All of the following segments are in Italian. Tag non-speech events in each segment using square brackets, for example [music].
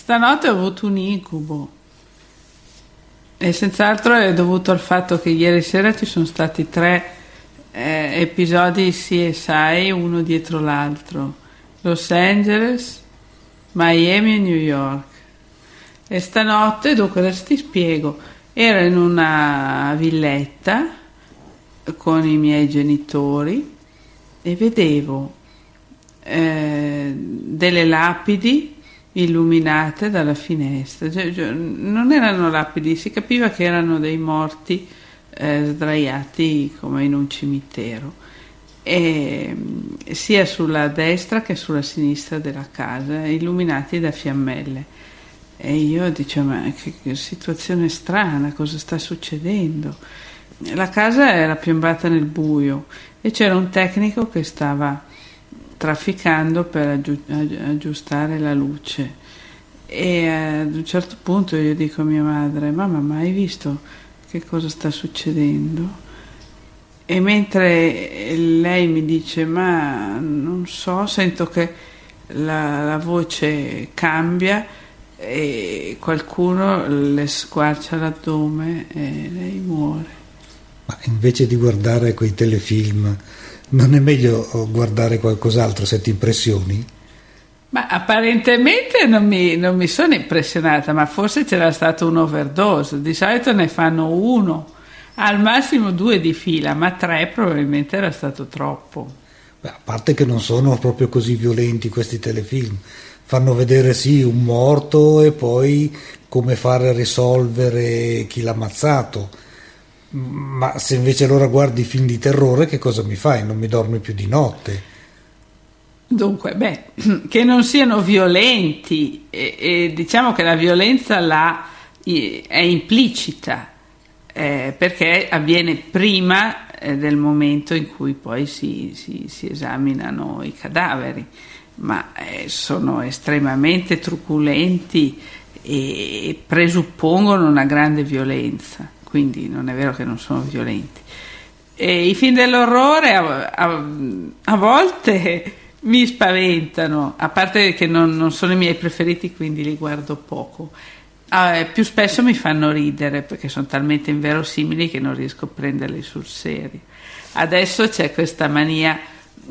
Stanotte ho avuto un incubo e senz'altro è dovuto al fatto che ieri sera ci sono stati tre eh, episodi CSI uno dietro l'altro. Los Angeles, Miami e New York. E stanotte, dunque adesso ti spiego, ero in una villetta con i miei genitori e vedevo eh, delle lapidi illuminate dalla finestra. Cioè, cioè, non erano lapidi, si capiva che erano dei morti eh, sdraiati come in un cimitero, e, sia sulla destra che sulla sinistra della casa, illuminati da fiammelle. E io dicevo, ma che, che situazione strana, cosa sta succedendo? La casa era piombata nel buio e c'era un tecnico che stava trafficando per aggiustare la luce. E ad un certo punto io dico a mia madre: Mamma, ma hai visto che cosa sta succedendo? E mentre lei mi dice: Ma non so, sento che la, la voce cambia e qualcuno le squarcia l'addome e lei muore. Ma invece di guardare quei telefilm non è meglio guardare qualcos'altro se ti impressioni? Ma apparentemente non mi, non mi sono impressionata, ma forse c'era stato un overdose. Di solito ne fanno uno, al massimo due di fila, ma tre probabilmente era stato troppo. Beh, a parte che non sono proprio così violenti questi telefilm, fanno vedere sì un morto e poi come fare risolvere chi l'ha ammazzato ma se invece allora guardi film di terrore, che cosa mi fai? Non mi dormi più di notte. Dunque, beh, [clears throat] che non siano violenti, e, e diciamo che la violenza là è implicita, eh, perché avviene prima eh, del momento in cui poi si, si, si esaminano i cadaveri, ma eh, sono estremamente truculenti e presuppongono una grande violenza quindi non è vero che non sono violenti. E I film dell'orrore a, a, a volte mi spaventano, a parte che non, non, sono i miei preferiti, quindi li guardo poco. Uh, più spesso mi fanno ridere perché sono talmente inverosimili che non riesco a prenderli sul serio. Adesso c'è questa mania,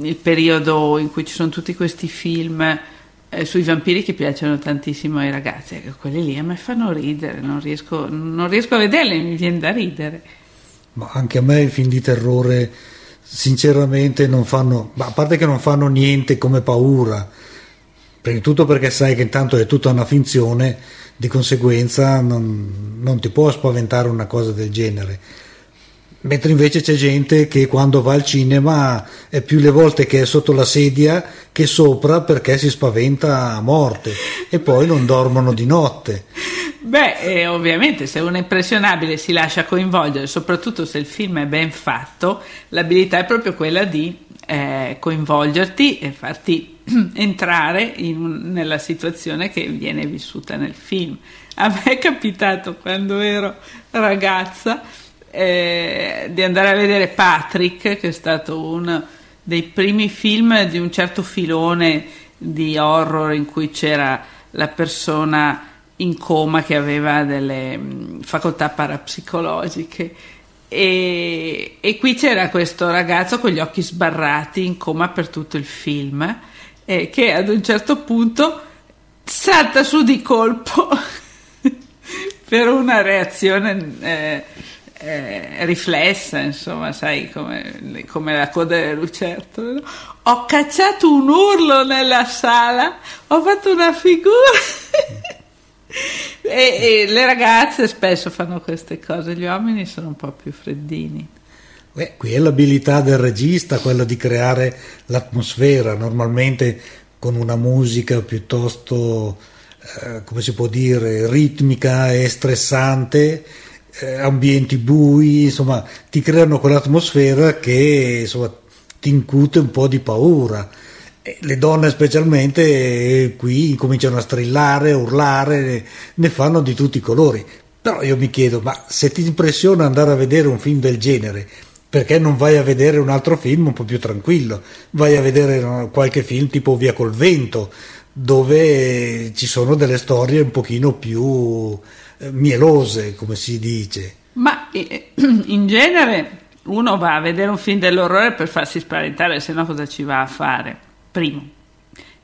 il periodo in cui ci sono tutti questi film eh, sui vampiri che piacciono tantissimo ai ragazzi, ecco, quelli lì a me fanno ridere, non riesco, non riesco a vederli, mi viene da ridere. Ma anche a me i film di terrore sinceramente non fanno, a parte che non fanno niente come paura, prima di tutto perché sai che intanto è tutta una finzione, di conseguenza non, non ti può spaventare una cosa del genere mentre invece c'è gente che quando va al cinema è più le volte che è sotto la sedia che sopra perché si spaventa a morte e poi non dormono di notte. Beh, eh, ovviamente se uno è impressionabile si lascia coinvolgere, soprattutto se il film è ben fatto, l'abilità è proprio quella di eh, coinvolgerti e farti [clears throat] entrare in, nella situazione che viene vissuta nel film. A me è capitato quando ero ragazza eh, di andare a vedere Patrick, che è stato uno dei primi film di un certo filone di horror in cui c'era la persona in coma che aveva delle mm, facoltà parapsicologiche. E, e, qui c'era questo ragazzo con gli occhi sbarrati in coma per tutto il film eh, che ad un certo punto salta su di colpo [laughs] per una reazione eh, eh, riflessa, insomma, sai, come, come, la coda delle lucertole. No? Ho cacciato un urlo nella sala, ho fatto una figura. [laughs] e, e, le ragazze spesso fanno queste cose, gli uomini sono un po' più freddini. Beh, qui è l'abilità del regista, quella di creare l'atmosfera, normalmente con una musica piuttosto, eh, come si può dire, ritmica e stressante eh, ambienti bui, insomma, ti creano quell'atmosfera che insomma, ti incute un po' di paura. E le donne specialmente eh, qui cominciano a strillare, a urlare, ne fanno di tutti i colori. Però io mi chiedo, ma se ti impressiona andare a vedere un film del genere, perché non vai a vedere un altro film un po' più tranquillo? Vai a vedere qualche film tipo Via col vento, dove ci sono delle storie un pochino più eh, mielose, come si dice. Ma eh, [clears throat] in genere uno va a vedere un film dell'orrore per farsi spaventare, se no cosa ci va a fare? Primo.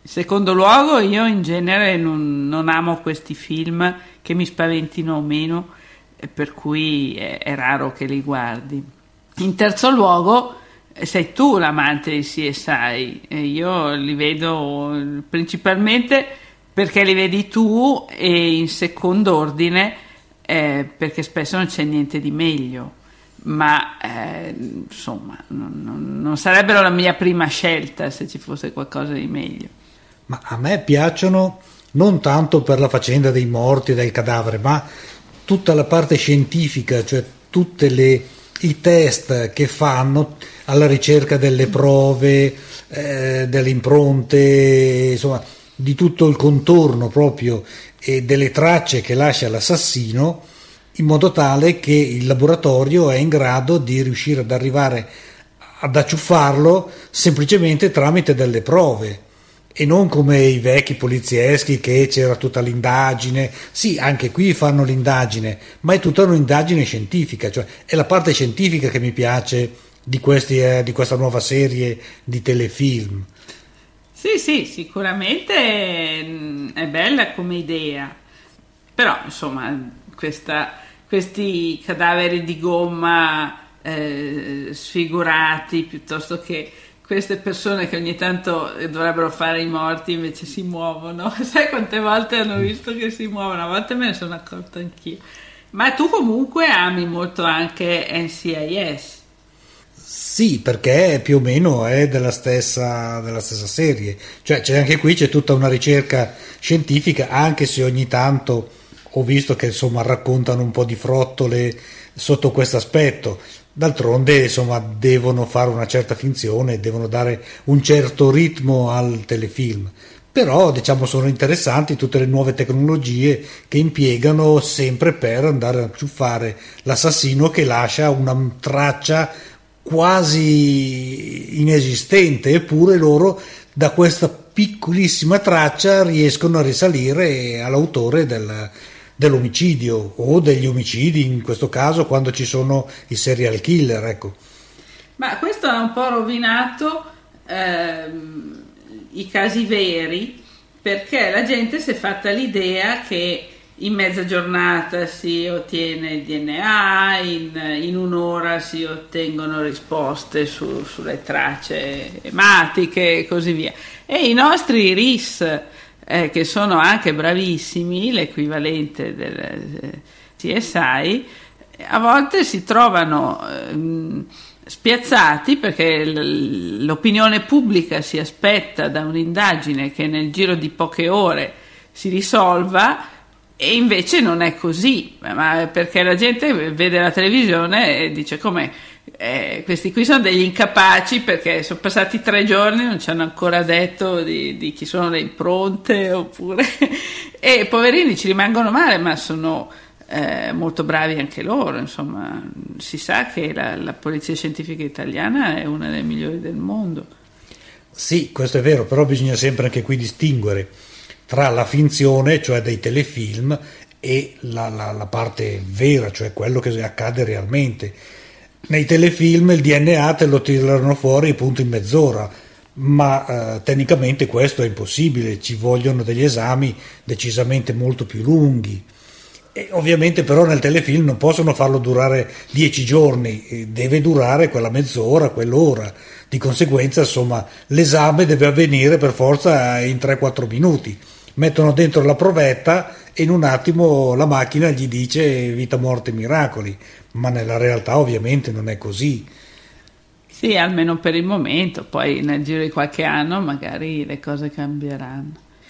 Secondo luogo, io in genere non, non amo questi film che mi spaventino o meno, per cui è, è raro che li guardi. In terzo luogo, sei tu l'amante di CSI, e io li vedo principalmente perché li vedi tu e in secondo ordine eh, perché spesso non c'è niente di meglio ma eh, insomma non, non, non, sarebbero la mia prima scelta se ci fosse qualcosa di meglio. Ma a me piacciono non tanto per la faccenda dei morti e del cadavere, ma tutta la parte scientifica, cioè tutti i test che fanno alla ricerca delle prove, eh, delle impronte, insomma, di tutto il contorno proprio e delle tracce che lascia l'assassino in modo tale che il laboratorio è in grado di riuscire ad arrivare ad acciuffarlo semplicemente tramite delle prove e non come i vecchi polizieschi che c'era tutta l'indagine. Sì, anche qui fanno l'indagine, ma è tutta un'indagine scientifica, cioè è la parte scientifica che mi piace di, questi, eh, di questa nuova serie di telefilm. Sì, sì, sicuramente mm, è bella come idea, però insomma questa questi cadaveri di gomma eh, sfigurati piuttosto che queste persone che ogni tanto dovrebbero fare i morti invece si muovono. [laughs] Sai quante volte hanno visto che si muovono? A volte me ne sono accorto anch'io. Ma tu comunque ami molto anche NCIS. Sì, perché più o meno è della stessa, della stessa serie. Cioè, c'è anche qui c'è tutta una ricerca scientifica, anche se ogni tanto ho visto che insomma raccontano un po' di frottole sotto questo aspetto. D'altronde insomma devono fare una certa finzione, devono dare un certo ritmo al telefilm. Però diciamo sono interessanti tutte le nuove tecnologie che impiegano sempre per andare a ciuffare l'assassino che lascia una traccia quasi inesistente, eppure loro da questa piccolissima traccia riescono a risalire all'autore del, dell'omicidio o degli omicidi, in questo caso quando ci sono i serial killer. Ecco. Ma questo ha un po' rovinato ehm, i casi veri perché la gente si è fatta l'idea che in mezza giornata si ottiene il DNA, in, in un'ora si ottengono risposte su, sulle tracce ematiche e così via. E i nostri RIS eh, che sono anche bravissimi, l'equivalente del eh, CSI, a volte si trovano eh, spiazzati perché l'opinione pubblica si aspetta da un'indagine che nel giro di poche ore si risolva e invece non è così, perché la gente vede la televisione e dice come eh, questi qui sono degli incapaci perché sono passati tre giorni e non ci hanno ancora detto di, di chi sono le impronte oppure [laughs] e poverini ci rimangono male ma sono eh, molto bravi anche loro insomma. Si sa che la, la polizia scientifica italiana è una delle migliori del mondo. Sì questo è vero però bisogna sempre anche qui distinguere tra la finzione cioè dei telefilm e la, la, la parte vera cioè quello che accade realmente nei telefilm il DNA te lo tirano fuori appunto in mezz'ora, ma eh, tecnicamente questo è impossibile, ci vogliono degli esami decisamente molto più lunghi. E ovviamente però nel telefilm non possono farlo durare dieci giorni, deve durare quella mezz'ora, quell'ora. Di conseguenza, insomma, l'esame deve avvenire per forza in 3-4 minuti. Mettono dentro la provetta e in un attimo la macchina gli dice vita, morte, miracoli ma nella realtà ovviamente non è così. Sì, almeno per il momento, poi nel giro di qualche anno magari le cose cambieranno.